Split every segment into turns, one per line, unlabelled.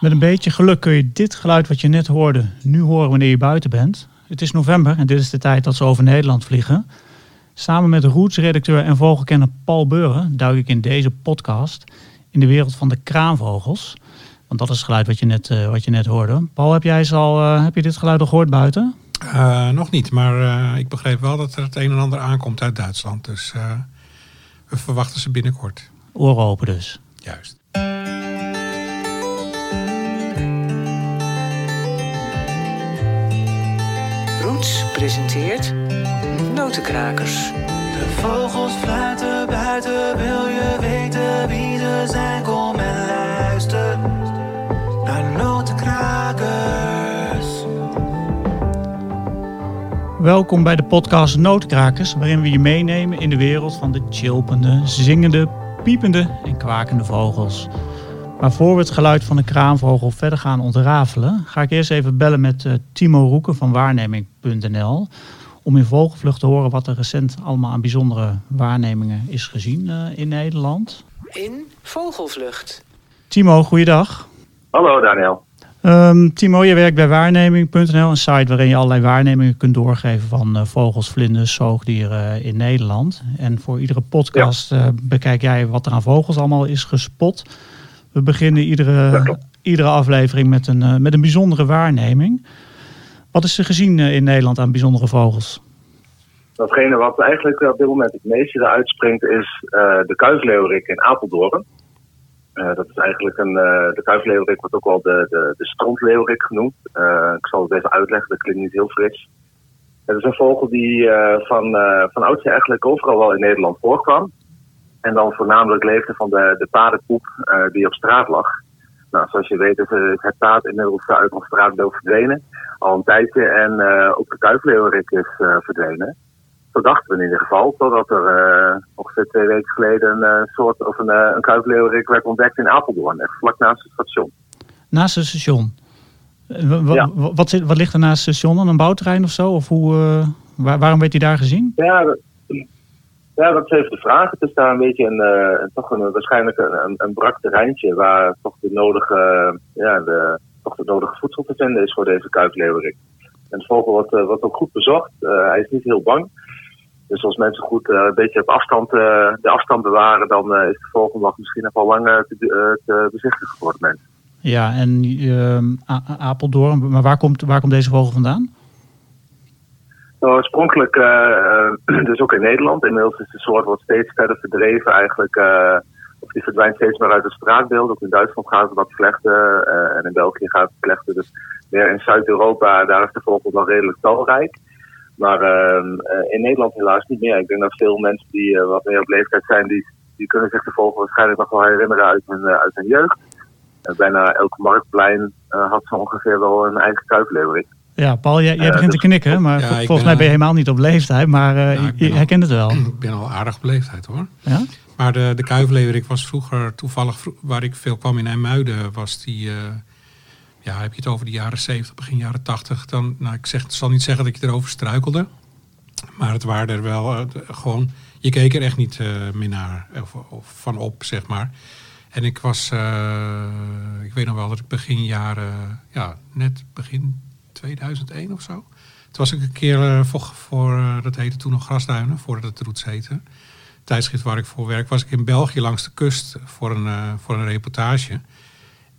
Met een beetje geluk kun je dit geluid wat je net hoorde nu horen wanneer je buiten bent. Het is november en dit is de tijd dat ze over Nederland vliegen. Samen met Roots-redacteur en vogelkenner Paul Beuren duik ik in deze podcast in de wereld van de kraanvogels. Want dat is het geluid wat je net, uh, wat je net hoorde. Paul, heb, jij al, uh, heb je dit geluid al gehoord buiten?
Uh, nog niet, maar ik begreep wel dat er het een en ander aankomt uit Duitsland. Dus we verwachten ze binnenkort.
Oren open dus.
Juist.
Presenteert Notenkrakers.
De vogels fluiten buiten, wil je weten wie ze zijn? Kom en luister naar Notenkrakers.
Welkom bij de podcast Notenkrakers, waarin we je meenemen in de wereld van de chilpende, zingende, piepende en kwakende vogels. Maar voor we het geluid van de kraanvogel verder gaan ontrafelen, ga ik eerst even bellen met uh, Timo Roeken van waarneming.nl. Om in vogelvlucht te horen wat er recent allemaal aan bijzondere waarnemingen is gezien uh, in Nederland.
In vogelvlucht.
Timo, goeiedag.
Hallo Daniel.
Um, Timo, je werkt bij waarneming.nl, een site waarin je allerlei waarnemingen kunt doorgeven van uh, vogels, vlinders, zoogdieren in Nederland. En voor iedere podcast ja. bekijk jij wat er aan vogels allemaal is gespot. We beginnen iedere, iedere aflevering met een, uh, met een bijzondere waarneming. Wat is er gezien uh, in Nederland aan bijzondere vogels?
Datgene wat eigenlijk op dit moment het meeste eruit springt is uh, de kuifleeuwerik in Apeldoorn. dat is eigenlijk een, de kuifleeuwerik wordt ook wel de, de, de strandleeuwerik genoemd. ik zal het even uitleggen, dat klinkt niet heel fris. Het is een vogel die van, van oudsher eigenlijk overal wel in Nederland voorkwam. En dan voornamelijk leefde van de, de paardenpoep uh, die op straat lag. Nou, zoals je weet is het paard inmiddels uit ons straatbeeld verdwenen. Al een tijdje. En uh, ook de kuifleeuwerik is uh, verdwenen. Zo dachten we in ieder geval. Totdat er ongeveer twee weken geleden een soort of een, een kuifleeuwerik werd ontdekt in Apeldoorn. Echt vlak naast het station.
Naast het station? W ja. wat, zit, wat ligt er naast het station dan? Een bouwterrein of zo? Of hoe, waar, waarom werd hij daar gezien?
Ja, ja, dat even de vraag. Het is daar een beetje een, uh, toch een, waarschijnlijk een, een brak terreintje waar toch de nodige, ja, de, toch de nodige voedsel te vinden is voor deze kuifleeuwerik. En het vogel wordt, uh, wordt ook goed bezocht. Hij is niet heel bang. Dus als mensen goed een beetje op afstand, de afstand bewaren, dan is de vogel misschien nog wel lang te, te bezichtigen voor de mensen.
Ja, en Apeldoorn, maar waar komt, waar komt deze vogel vandaan?
Nou, oorspronkelijk uh, dus ook in Nederland. Inmiddels is de soort wordt steeds verder verdreven eigenlijk. Uh, of die verdwijnt steeds meer uit het straatbeeld. Ook in Duitsland gaat het wat slechter. En in België gaat het slechter. Dus meer in Zuid-Europa, daar is de vogel nog redelijk talrijk. Maar in Nederland helaas niet meer. Ik denk dat veel mensen die wat meer op leeftijd zijn, die, die kunnen zich de vogel waarschijnlijk nog wel herinneren uit hun, uit hun jeugd. bijna elk marktplein had zo ongeveer wel een eigen kuifleeuwerik.
Ja, Paul, jij, jij begint te knikken, maar ja, volgens mij ben je helemaal niet op leeftijd, maar uh, ja, je herkent het wel.
Ik ben al aardig op leeftijd hoor. Ja? Maar de, de was vroeger toevallig, waar ik veel kwam in IJmuiden, was die, uh, ja, heb je het over de jaren 70, begin jaren 80. Dan, nou, ik zeg, zal niet zeggen dat je erover struikelde, maar het waren er wel uh, gewoon, je keek er echt niet meer naar, of, of, van op, zeg maar. En ik was, ik weet nog wel dat ik begin jaren, ja, net begin 2001 of zo. Toen was ik een keer uh, voor, voor uh, dat heette toen nog Grasduinen, voordat het Roots heette. Tijdschrift waar ik voor werk, was ik in België langs de kust voor een, uh, voor een reportage.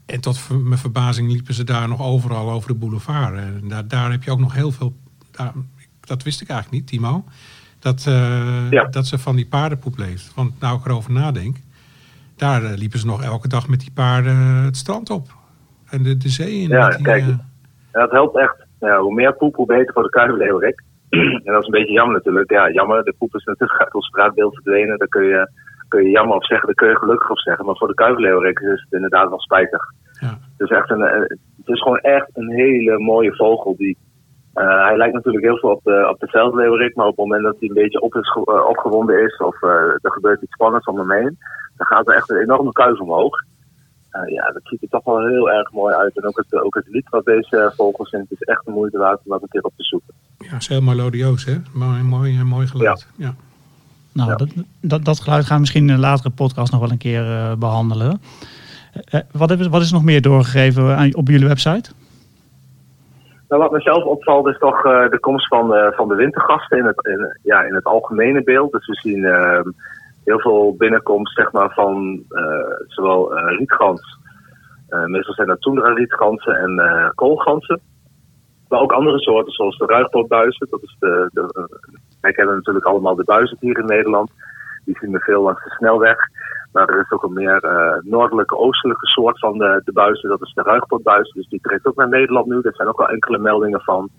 En tot mijn verbazing liepen ze daar nog overal over de boulevard. En daar, daar heb je ook nog heel veel. Daar, dat wist ik eigenlijk niet, Timo. Dat, ja. dat ze van die paardenpoep leeft. Want nou ik erover nadenk, daar liepen ze nog elke dag met die paarden het strand op. En de, de zee in.
Ja,
die,
kijk. En dat helpt echt. Hoe meer poep, hoe beter voor de kuifleeuwerik. en dat is een beetje jammer natuurlijk. Ja, jammer. De poep is natuurlijk uit ons straatbeeld verdwenen. Daar kun je, kun je jammer op zeggen, daar kun je gelukkig op zeggen. Maar voor de kuifleeuwerik is het inderdaad wel spijtig. Ja. Het, is echt een, het is gewoon echt een hele mooie vogel. Die, uh, hij lijkt natuurlijk heel veel op de, op de veldleeuwerik. Maar op het moment dat hij een beetje op is, uh, opgewonden is of uh, er gebeurt iets spannends om hem heen. Dan gaat er echt een enorme kuif omhoog. Uh, ja, dat ziet er toch wel heel erg mooi uit. En ook het, ook het lied wat deze vogel zingt is echt een moeite waard om dat een keer op te zoeken.
Ja, het is heel melodieus, hè? Mooi, mooi, mooi geluid. Ja. ja.
Nou, ja. Dat, dat, dat geluid gaan we misschien in een latere podcast nog wel een keer uh, behandelen. wat, is, wat is nog meer doorgegeven aan, op jullie website?
Nou, wat mezelf opvalt is toch de komst van, van de wintergasten in het, in, ja, in het algemene beeld. Dus we zien ehm, heel veel binnenkomst zeg maar, van zowel rietgans, meestal zijn dat toendra rietgansen en koolgansen. Maar ook andere soorten, zoals de ruigpootbuizen. Dat is de, de, wij kennen natuurlijk allemaal de buizen hier in Nederland. Die zien we veel langs de snelweg. Maar er is ook een meer uh, noordelijke, oostelijke soort van de, de buizen. Dat is de ruigpootbuis. Dus die trekt ook naar Nederland nu. Daar zijn ook al enkele meldingen van.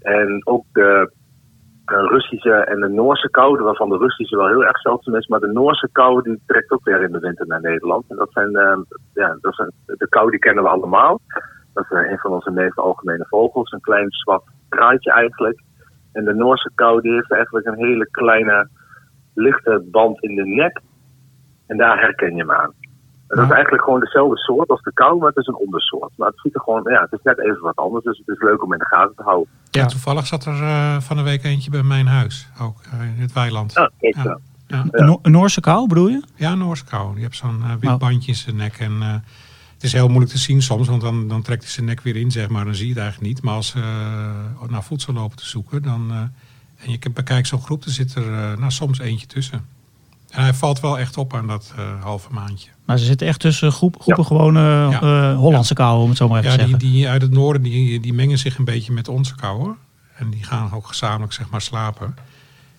En ook de Russische en de Noorse kou, waarvan de Russische wel heel erg zeldzaam is. Maar de Noorse kou die trekt ook weer in de winter naar Nederland. En dat zijn, uh, ja, dat zijn de kou die kennen we allemaal. Dat is een van onze meest algemene vogels. Een klein zwart kraaitje eigenlijk. En de Noorse kou die heeft eigenlijk een hele kleine lichte band in de nek. En daar herken je hem aan. En dat is eigenlijk gewoon dezelfde soort als de kou, maar het is een ondersoort. Maar het ziet er gewoon, ja, het is net even wat anders. Dus het is leuk om in de gaten te houden.
Ja, toevallig zat er uh, van de week eentje bij mijn huis, ook uh, in het weiland. Ja,
kijk ja.
Ja. Een Noorse kou bedoel je?
Ja, een Noorse kou. Die hebt zo'n uh, wit oh. bandje in zijn nek. En het is heel moeilijk te zien soms, want dan, dan trekt hij zijn nek weer in, zeg maar. Dan zie je het eigenlijk niet. Maar als ze uh, naar voedsel lopen te zoeken, dan, uh, en je bekijkt zo'n groep, dan zit er uh, nou, soms eentje tussen. En hij valt wel echt op aan dat halve maandje.
Maar ze zitten echt tussen groep, groepen ja. gewone ja. Hollandse ja. om het zo maar even
te
zeggen.
Ja, die, die uit het noorden, die, die mengen zich een beetje met onze kou. En die gaan ook gezamenlijk zeg maar slapen.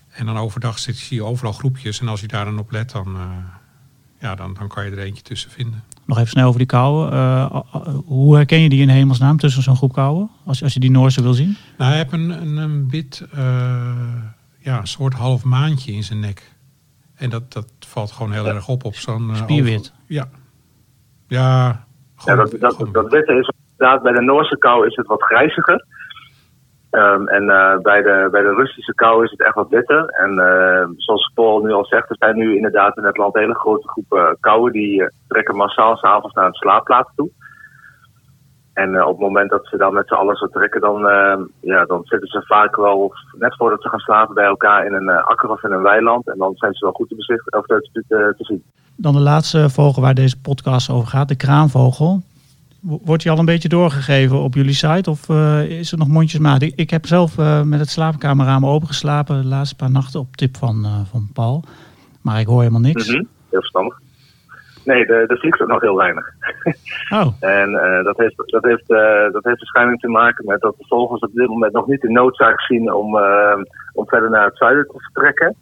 En dan overdag zit, zie je overal groepjes. En als je daar dan op let, dan, ja, dan, dan kan je er eentje tussen vinden.
Nog even snel over die kauwen. Uh, hoe herken je die in hemelsnaam tussen zo'n groep kauwen? Als, als je die Noorse wil zien?
Nou, hij heeft een, een, een wit, uh, ja, soort half maandje in zijn nek. En dat, dat valt gewoon heel erg op op zo'n...
Spierwit?
Over, ja. Ja,
ja dat, dat, dat witte is inderdaad, bij de Noorse kou is het wat grijziger. Um, en uh, bij, de, bij de Russische kou is het echt wat witter. En uh, zoals Paul nu al zegt, er zijn nu inderdaad in het land hele grote groepen uh, kouwen die trekken massaal s'avonds naar een slaapplaats toe. En op het moment dat ze dan met z'n allen zo trekken, dan, ja, dan zitten ze vaak wel net voordat ze gaan slapen bij elkaar in een akker of in een weiland. En dan zijn ze wel goed te, bezichtigen, of te, te, te zien.
Dan de laatste vogel waar deze podcast over gaat, de kraanvogel. Wordt die al een beetje doorgegeven op jullie site of uh, is er nog mondjesmaat? Ik, ik heb zelf uh, met het slaapkamerraam opengeslapen de laatste paar nachten op tip van, uh, van Paul. Maar ik hoor helemaal niks.
Mm -hmm. Heel verstandig. Nee, de, de vliegt er nog heel weinig.
Oh.
en dat, heeft, dat, heeft, dat heeft waarschijnlijk te maken met dat de vogels op dit moment nog niet de noodzaak zien om, om verder naar het zuiden te vertrekken.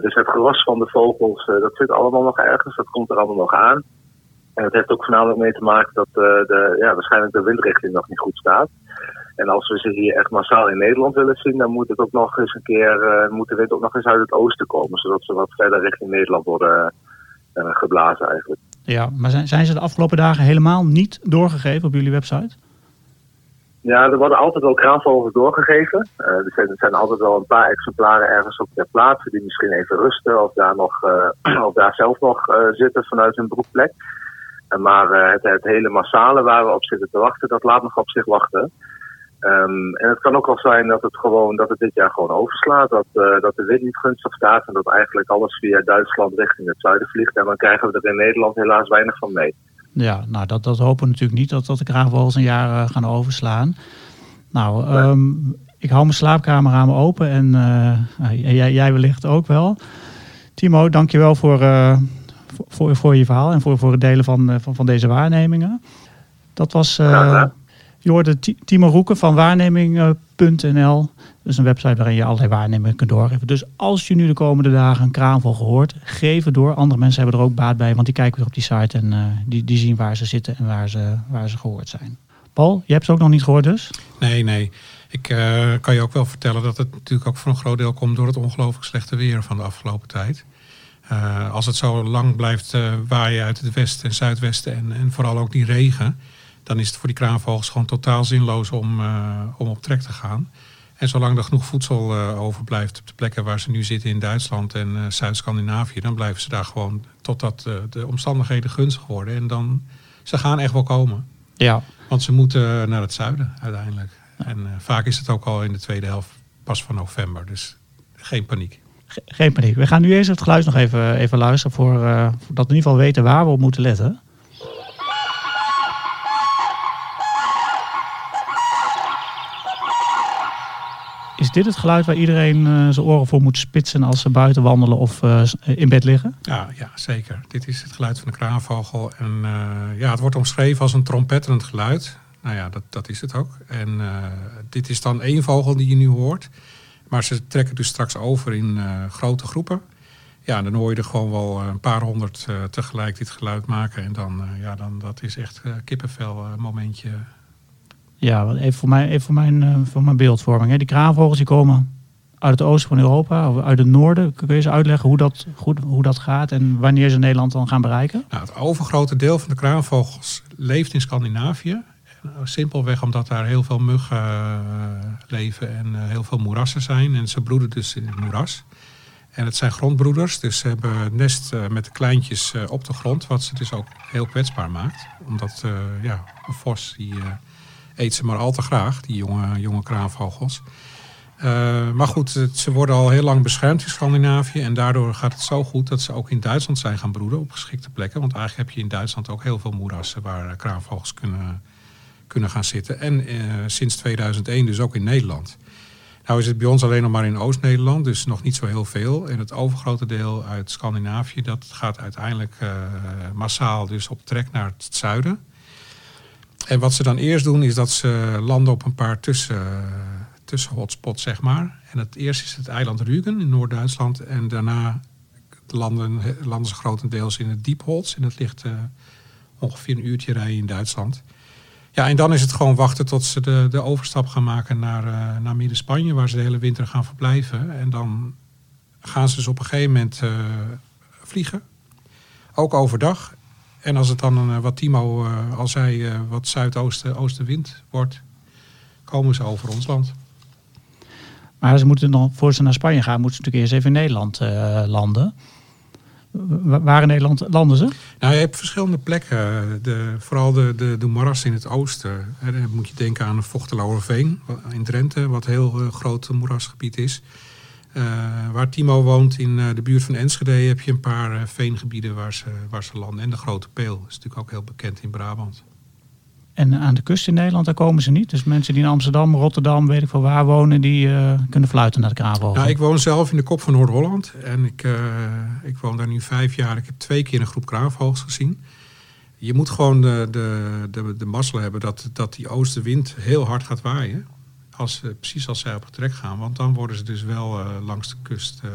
dus het gewas van de vogels, dat zit allemaal nog ergens, dat komt er allemaal nog aan. En het heeft ook voornamelijk mee te maken dat de, ja, waarschijnlijk de windrichting nog niet goed staat. En als we ze hier echt massaal in Nederland willen zien, dan moet het ook nog eens een keer, uh, moet de wind ook nog eens uit het oosten komen, zodat ze wat verder richting Nederland worden geblazen eigenlijk.
Ja, maar zijn, zijn ze de afgelopen dagen helemaal niet doorgegeven op jullie website?
Ja, er worden altijd wel kraanvogels doorgegeven. er, zijn, er zijn altijd wel een paar exemplaren ergens op ter plaatse die misschien even rusten of daar, nog, of daar zelf nog zitten vanuit hun broedplek. Maar het, het, hele massale waar we op zitten te wachten, dat laat nog op zich wachten. Um, en het kan ook wel zijn dat het gewoon dat het dit jaar gewoon overslaat. Dat, uh, dat de wind niet gunstig staat en dat eigenlijk alles via Duitsland richting het zuiden vliegt. En dan krijgen we er in Nederland helaas weinig van mee.
Ja, nou dat, dat hopen we natuurlijk niet dat, dat de kraanvogels een jaar uh, gaan overslaan. Nou, nee. um, ik hou mijn slaapkamerramen open en jij, jij wellicht ook wel. Timo, dankjewel voor, voor, voor je verhaal en voor, voor het delen van, van, van deze waarnemingen. Dat was uh, je hoorde Timo Roeken van waarneming.nl. Dat is een website waarin je allerlei waarnemingen kunt doorgeven. Dus als je nu de komende dagen een kraanvogel hoort, geef het door. Andere mensen hebben er ook baat bij, want die kijken weer op die site en uh, die, die zien waar ze zitten en waar ze, waar ze gehoord zijn. Paul, je hebt ze ook nog niet gehoord dus?
Nee, nee. Ik uh, kan je ook wel vertellen dat het natuurlijk ook voor een groot deel komt door het ongelooflijk slechte weer van de afgelopen tijd. Uh, als het zo lang blijft waaien uit het westen en zuidwesten en, en vooral ook die regen, dan is het voor die kraanvogels gewoon totaal zinloos om, uh, om op trek te gaan. En zolang er genoeg voedsel overblijft op de plekken waar ze nu zitten in Duitsland en Zuid-Scandinavië, dan blijven ze daar gewoon totdat de omstandigheden gunstig worden. En dan, ze gaan echt wel komen.
Ja.
Want ze moeten naar het zuiden uiteindelijk. Ja. En vaak is het ook al in de tweede helft pas van november, dus geen paniek
geen paniek. We gaan nu eerst het geluid nog even, even luisteren. Voor, dat we in ieder geval weten waar we op moeten letten. Is dit het geluid waar iedereen uh, zijn oren voor moet spitsen als ze buiten wandelen of uh, in bed liggen?
Ja, ja, zeker. Dit is het geluid van de kraanvogel. En ja, het wordt omschreven als een trompetterend geluid. Nou ja, dat, dat is het ook. En dit is dan één vogel die je nu hoort. Maar ze trekken dus straks over in grote groepen. Ja, dan hoor je er gewoon wel een paar honderd tegelijk dit geluid maken. En dan, ja, dan dat is echt kippenvel momentje
ja, even voor, mij, voor, mijn, uh, voor mijn beeldvorming. Die kraanvogels die komen uit het oosten van Europa of uit het noorden. Kun je eens uitleggen hoe dat, goed, hoe dat gaat en wanneer ze Nederland dan gaan bereiken?
Nou, het overgrote deel van de kraanvogels leeft in Scandinavië. Simpelweg omdat daar heel veel muggen uh, leven en uh, heel veel moerassen zijn. En ze broeden dus in het moeras. En het zijn grondbroeders, dus ze hebben het nest met de kleintjes op de grond. Wat ze dus ook heel kwetsbaar maakt. Omdat ja, een vos die eet ze maar al te graag, die jonge, jonge kraanvogels. Uh, maar goed, ze worden al heel lang beschermd in Scandinavië. En daardoor gaat het zo goed dat ze ook in Duitsland zijn gaan broeden op geschikte plekken. Want eigenlijk heb je in Duitsland ook heel veel moerassen waar kraanvogels kunnen, kunnen gaan zitten. En uh, sinds 2001 dus ook in Nederland. Nou is het bij ons alleen nog maar in Oost-Nederland, dus nog niet zo heel veel. En het overgrote deel uit Scandinavië, dat gaat uiteindelijk massaal dus op trek naar het zuiden. En wat ze dan eerst doen is dat ze landen op een paar tussen, tussen hotspots, zeg maar. En het eerst is het eiland Rügen in Noord-Duitsland. En daarna landen, landen ze grotendeels in het Diepholz. En dat ligt uh, ongeveer een uurtje rijden in Duitsland. Ja, en dan is het gewoon wachten tot ze de, de overstap gaan maken naar, uh, naar Midden-Spanje, waar ze de hele winter gaan verblijven. En dan gaan ze dus op een gegeven moment uh, vliegen. Ook overdag. En als het dan, een, eh, wat Timo uh, al zei, uh, wat zuidoosten-oostenwind wordt, komen ze over ons land.
Maar ze moeten dan, voor ze naar Spanje gaan, moeten ze natuurlijk eerst even in Nederland uh, landen. Waar in Nederland landen ze?
Nou, je hebt verschillende plekken. De, vooral de, de, de moeras in het oosten. Dan moet je denken aan Vochteloerveen in Drenthe, wat een heel groot moerasgebied is. Uh, waar Timo woont in uh, de buurt van Enschede heb je een paar uh, veengebieden waar ze, waar ze landen. En de Grote Peel is natuurlijk ook heel bekend in Brabant.
En aan de kust in Nederland, daar komen ze niet? Dus mensen die in Amsterdam, Rotterdam, weet ik veel waar wonen, die kunnen fluiten naar de kraanvogel?
Nou, ik woon zelf in de kop van Noord-Holland. En ik, ik woon daar nu vijf jaar. Ik heb twee keer een groep kraanvogels gezien. Je moet gewoon de, de, de, de mazzel hebben dat, dat die oostenwind heel hard gaat waaien als, precies als zij op trek gaan. Want dan worden ze dus wel uh, langs de kust uh,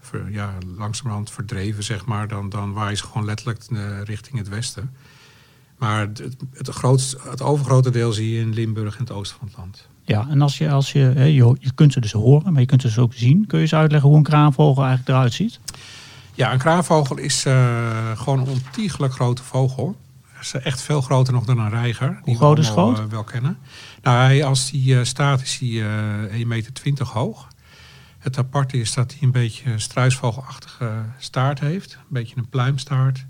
ver, ja, langzamerhand verdreven, zeg maar. Dan, dan waaien ze gewoon letterlijk uh, richting het westen. Maar het, het, het overgrote deel zie je in Limburg en het oosten van het land.
Ja, en als je, als je, je, je kunt ze dus horen, maar je kunt ze dus ook zien. Kun je eens uitleggen hoe een kraanvogel eigenlijk eruit ziet?
Ja, een kraanvogel is gewoon een ontiegelijk grote vogel is echt veel groter nog dan een reiger.
Hoe groot is groot?
Uh, wel kennen. Nou, hij, als hij uh, staat is hij uh, 1,20 meter hoog. Het aparte is dat hij een beetje een struisvogelachtige staart heeft. Een beetje een pluimstaart.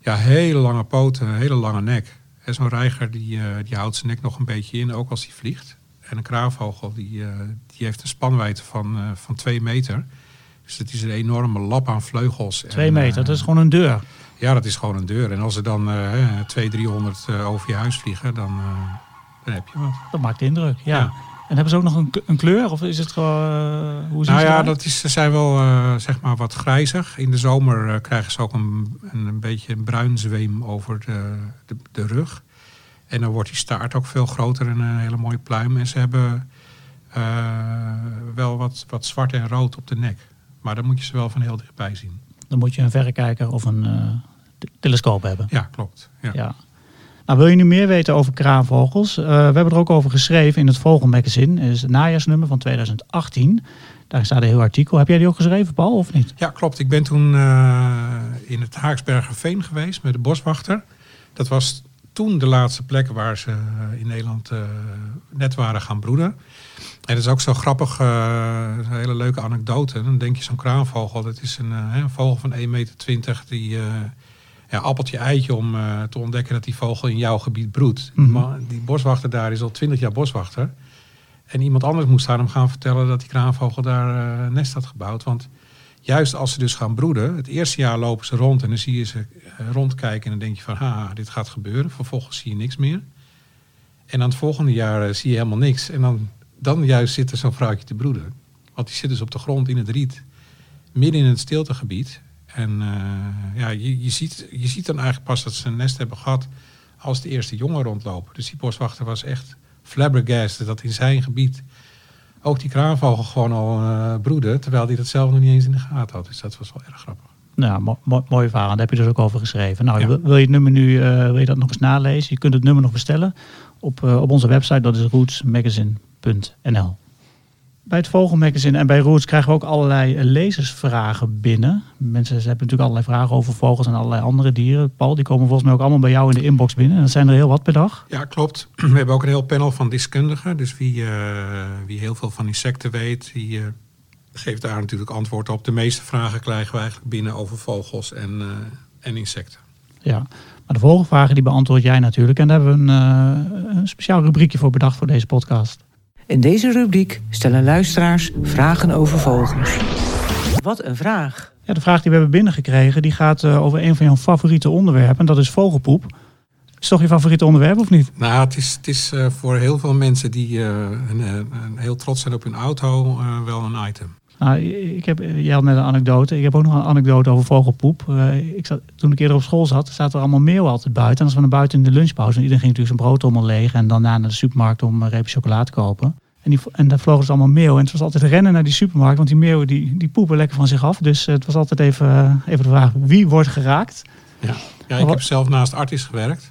Ja, hele lange poten, een hele lange nek. En zo'n reiger die, die houdt zijn nek nog een beetje in, ook als hij vliegt. En een kraanvogel die, die heeft een spanwijdte van, van 2 meter. Dus het is een enorme lap aan vleugels.
2 meter, dat is gewoon een deur.
Ja, dat is gewoon een deur. En als er dan uh, 200, 300 uh, over je huis vliegen, dan, uh, dan heb je wat.
Dat maakt indruk, ja. ja. En hebben ze ook nog een, een kleur? Of is het gewoon. Uh, hoe
nou ja, dat is, ze zijn wel uh, zeg maar wat grijzig. In de zomer uh, krijgen ze ook een, een, een, beetje een bruin zweem over de, de, de, rug. En dan wordt die staart ook veel groter en een hele mooie pluim. En ze hebben wel wat, wat zwart en rood op de nek. Maar dan moet je ze wel van heel dichtbij zien
dan moet je een verrekijker of een uh, telescoop hebben.
Ja, klopt. Ja.
ja. Nou, wil je nu meer weten over kraanvogels? Uh, we hebben er ook over geschreven in het Vogelmagazine. Het is het najaarsnummer van 2018. Daar staat een heel artikel. Heb jij die ook geschreven, Paul, of niet?
Ja, klopt. Ik ben toen uh, in het Haaksbergerveen geweest met de boswachter. Dat was toen de laatste plek waar ze in Nederland net waren gaan broeden. En dat is ook zo grappig, uh, een hele leuke anekdote. Dan denk je zo'n kraanvogel, dat is een, uh, een vogel van 1,20 meter die uh, ja, appeltje eitje om te ontdekken dat die vogel in jouw gebied broedt. Mm -hmm. die, die, boswachter daar is al 20 jaar boswachter. En iemand anders moest daarom gaan vertellen dat die kraanvogel daar een nest had gebouwd. Want juist als ze dus gaan broeden, het eerste jaar lopen ze rond en dan zie je ze rondkijken en dan denk je van, ha, dit gaat gebeuren. Vervolgens zie je niks meer. En aan het volgende jaar zie je helemaal niks. En dan, dan juist zit er zo'n vrouwtje te broeden. Want die zit dus op de grond in het riet, midden in het stiltegebied. En uh, ja, je, je, ziet, je ziet dan eigenlijk pas dat ze een nest hebben gehad als de eerste jongen rondlopen. Dus die boswachter was echt flabbergasted dat in zijn gebied ook die kraanvogel gewoon al uh, broedde, terwijl hij dat zelf nog niet eens in de gaten had. Dus dat was wel erg grappig.
Nou, mo mo mooi verhaal. Daar heb je dus ook over geschreven. Nou, wil, wil, je het nummer nu, uh, wil je dat nog eens nalezen? Je kunt het nummer nog bestellen op, op onze website. Dat is rootsmagazine.nl bij het Vogelmagazine en bij Roots krijgen we ook allerlei eh, lezersvragen binnen. Mensen hebben natuurlijk allerlei vragen over vogels en allerlei andere dieren. Paul, die komen volgens mij ook allemaal bij jou in de inbox binnen. Dat zijn er heel wat per dag.
Ja, klopt. We hebben ook een heel panel van deskundigen. Dus wie, uh, wie heel veel van insecten weet, die uh, geeft daar natuurlijk antwoord op. De meeste vragen krijgen we eigenlijk binnen over vogels en, uh, en insecten.
Ja, maar de vogelvragen die beantwoord jij natuurlijk. En daar hebben we een, een speciaal rubriekje voor bedacht voor deze podcast.
In deze rubriek stellen luisteraars vragen over vogels. Wat een vraag.
Ja, de vraag die we hebben binnengekregen die gaat uh, over een van jouw favoriete onderwerpen. En dat is vogelpoep. Is toch je favoriete onderwerp of niet?
Nou, het is, het is uh, voor heel veel mensen die uh, een, een heel trots zijn op hun auto wel een item.
Nou, ik heb, jij had net een anekdote. Ik heb ook nog een anekdote over vogelpoep. Uh, ik zat, toen ik eerder op school zat, zaten er allemaal meeuwen altijd buiten. En als we naar buiten in de lunchpauze, en iedereen ging natuurlijk zijn brood allemaal leeg. En dan naar de supermarkt om een reep chocolade te kopen. En, die, en daar vlogen ze allemaal meeuwen. En het was altijd rennen naar die supermarkt, want die meeuwen die, die poepen lekker van zich af. Dus het was altijd even, even de vraag, wie wordt geraakt?
Ja, ja ik heb zelf naast Artis gewerkt.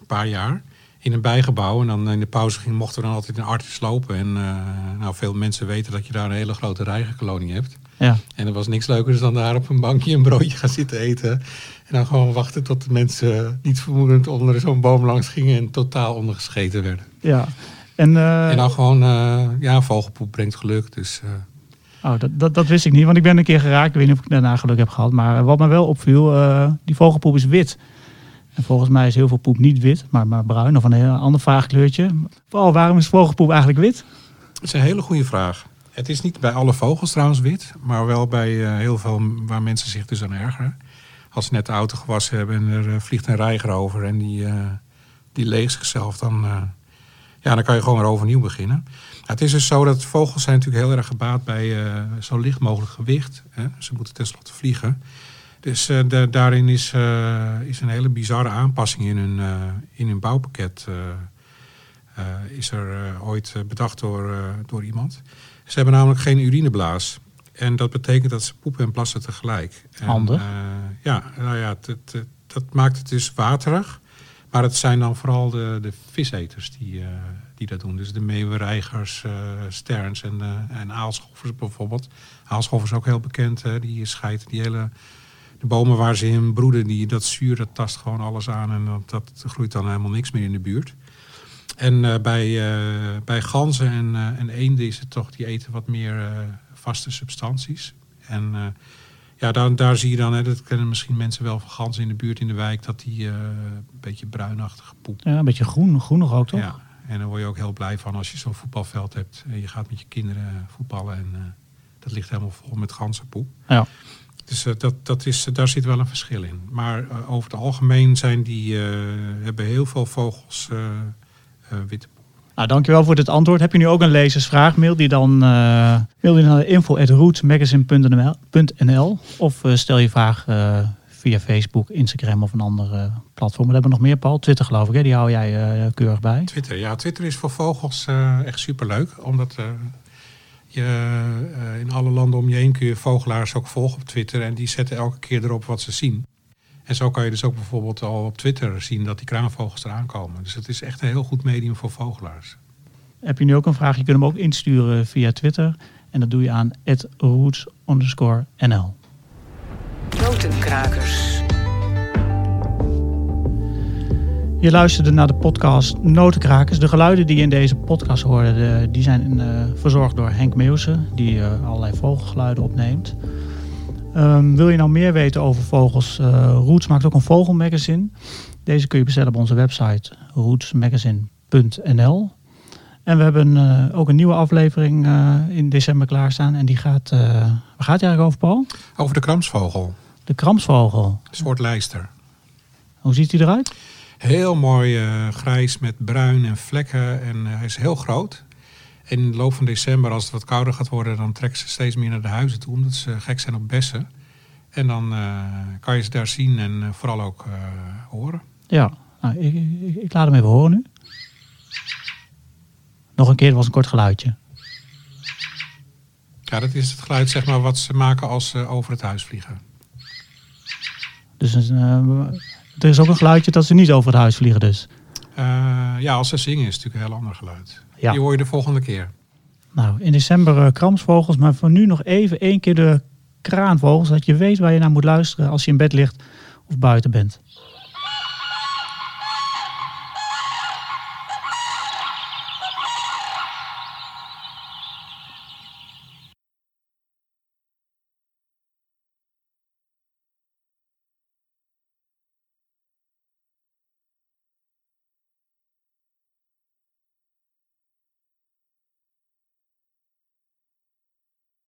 Een paar jaar in een bijgebouw. En dan in de pauze ging, mochten we dan altijd in Artis lopen. En uh, nou, veel mensen weten dat je daar een hele grote reigerkolonie hebt.
Ja.
En er was niks leukers dan daar op een bankje een broodje gaan zitten eten. En dan gewoon wachten tot de mensen niet vermoedend onder zo'n boom langs gingen en totaal ondergescheten werden.
Ja. En, uh,
en dan gewoon, uh, ja, vogelpoep brengt geluk. Dus,
Oh, dat, dat, dat, wist ik niet, want ik ben een keer geraakt. Ik weet niet of ik daarna geluk heb gehad. Maar wat me wel opviel, die vogelpoep is wit. En volgens mij is heel veel poep niet wit, maar, maar bruin of een heel ander vaag kleurtje. Paul, waarom is vogelpoep eigenlijk wit?
Dat is een hele goede vraag. Het is niet bij alle vogels trouwens wit, maar wel bij uh, heel veel waar mensen zich dus aan ergeren. Als ze net de auto gewassen hebben en er uh, vliegt een reiger over en die, uh, die leegt zichzelf, dan, ja, dan kan je gewoon weer overnieuw beginnen. Het is dus zo dat vogels zijn natuurlijk heel erg gebaat bij zo licht mogelijk gewicht. Hè. Ze moeten tenslotte vliegen. Dus uh, de, daarin is, uh, is een hele bizarre aanpassing in hun, uh, in hun bouwpakket. is er ooit bedacht door, door iemand. Ze hebben namelijk geen urineblaas. En dat betekent dat ze poepen en plassen tegelijk. En,
Handig.
ja, nou ja, dat maakt het dus waterig. Maar het zijn dan vooral de, de viseters die, die dat doen. Dus de meeuwenreigers, sterns en, en aalschoffers bijvoorbeeld. Aalschoffers ook heel bekend. Hè? Die scheiden die hele de bomen waar ze in broeden, die, dat zuur, dat tast gewoon alles aan en dat, dat groeit dan helemaal niks meer in de buurt. En uh, bij, uh, bij ganzen en, uh, en eenden is het toch, die eten wat meer vaste substanties. En ja, daar, daar zie je dan, hè, dat kennen misschien mensen wel van ganzen in de buurt in de wijk, dat die een beetje bruinachtige poep.
Ja, een beetje groen, groenig ook toch?
Ja, en daar word je ook heel blij van als je zo'n voetbalveld hebt en je gaat met je kinderen voetballen en dat ligt helemaal vol met ganzenpoep.
Ja.
Dus uh, dat, dat is, daar zit wel een verschil in. Maar uh, over het algemeen zijn die, hebben heel veel vogels witte.
Nou, dankjewel voor dit antwoord. Heb je nu ook een lezersvraag? Mail die dan mail die naar info.rootsmagazine.nl of stel je vraag via Facebook, Instagram of een ander platform. We hebben nog meer, Paul. Twitter geloof ik, hè? die hou jij keurig bij.
Twitter, ja. Twitter is voor vogels echt superleuk. Omdat je, uh, in alle landen om je heen kun je vogelaars ook volgen op Twitter. En die zetten elke keer erop wat ze zien. En zo kan je dus ook bijvoorbeeld al op Twitter zien dat die kraanvogels eraan komen. Dus het is echt een heel goed medium voor vogelaars.
Heb je nu ook een vraag? Je kunt hem ook insturen via Twitter. En dat doe je aan roots_nl.
Notenkrakers.
Je luisterde naar de podcast Notenkrakers. De geluiden die je in deze podcast hoorde, de, die zijn uh, verzorgd door Henk Meeuwsen, die uh, allerlei vogelgeluiden opneemt. Um, wil je nou meer weten over vogels? Uh, Roots maakt ook een vogelmagazine. Deze kun je bestellen op onze website rootsmagazine.nl. En we hebben uh, ook een nieuwe aflevering uh, in december klaarstaan. En die gaat, waar gaat die eigenlijk over, Paul?
Over de kramsvogel.
De kramsvogel.
Een soort lijster.
Hoe ziet hij eruit?
Heel mooi grijs met bruin en vlekken. En hij is heel groot. En in de loop van december, als het wat kouder gaat worden, dan trekken ze steeds meer naar de huizen toe. Omdat ze gek zijn op bessen. En dan kan je ze daar zien en vooral ook horen.
Ja, nou, ik, ik, ik laat hem even horen nu. Nog een keer, dat was een kort geluidje.
Ja, dat is het geluid zeg maar, wat ze maken als ze over het huis vliegen.
Dus uh, er is ook een geluidje dat ze niet over het huis vliegen dus?
Uh, ja, als ze zingen is het natuurlijk een heel ander geluid. Ja. Die hoor je de volgende keer.
Nou, in december uh, kramsvogels, maar voor nu nog even één keer de kraanvogels. Dat je weet waar je naar moet luisteren als je in bed ligt of buiten bent.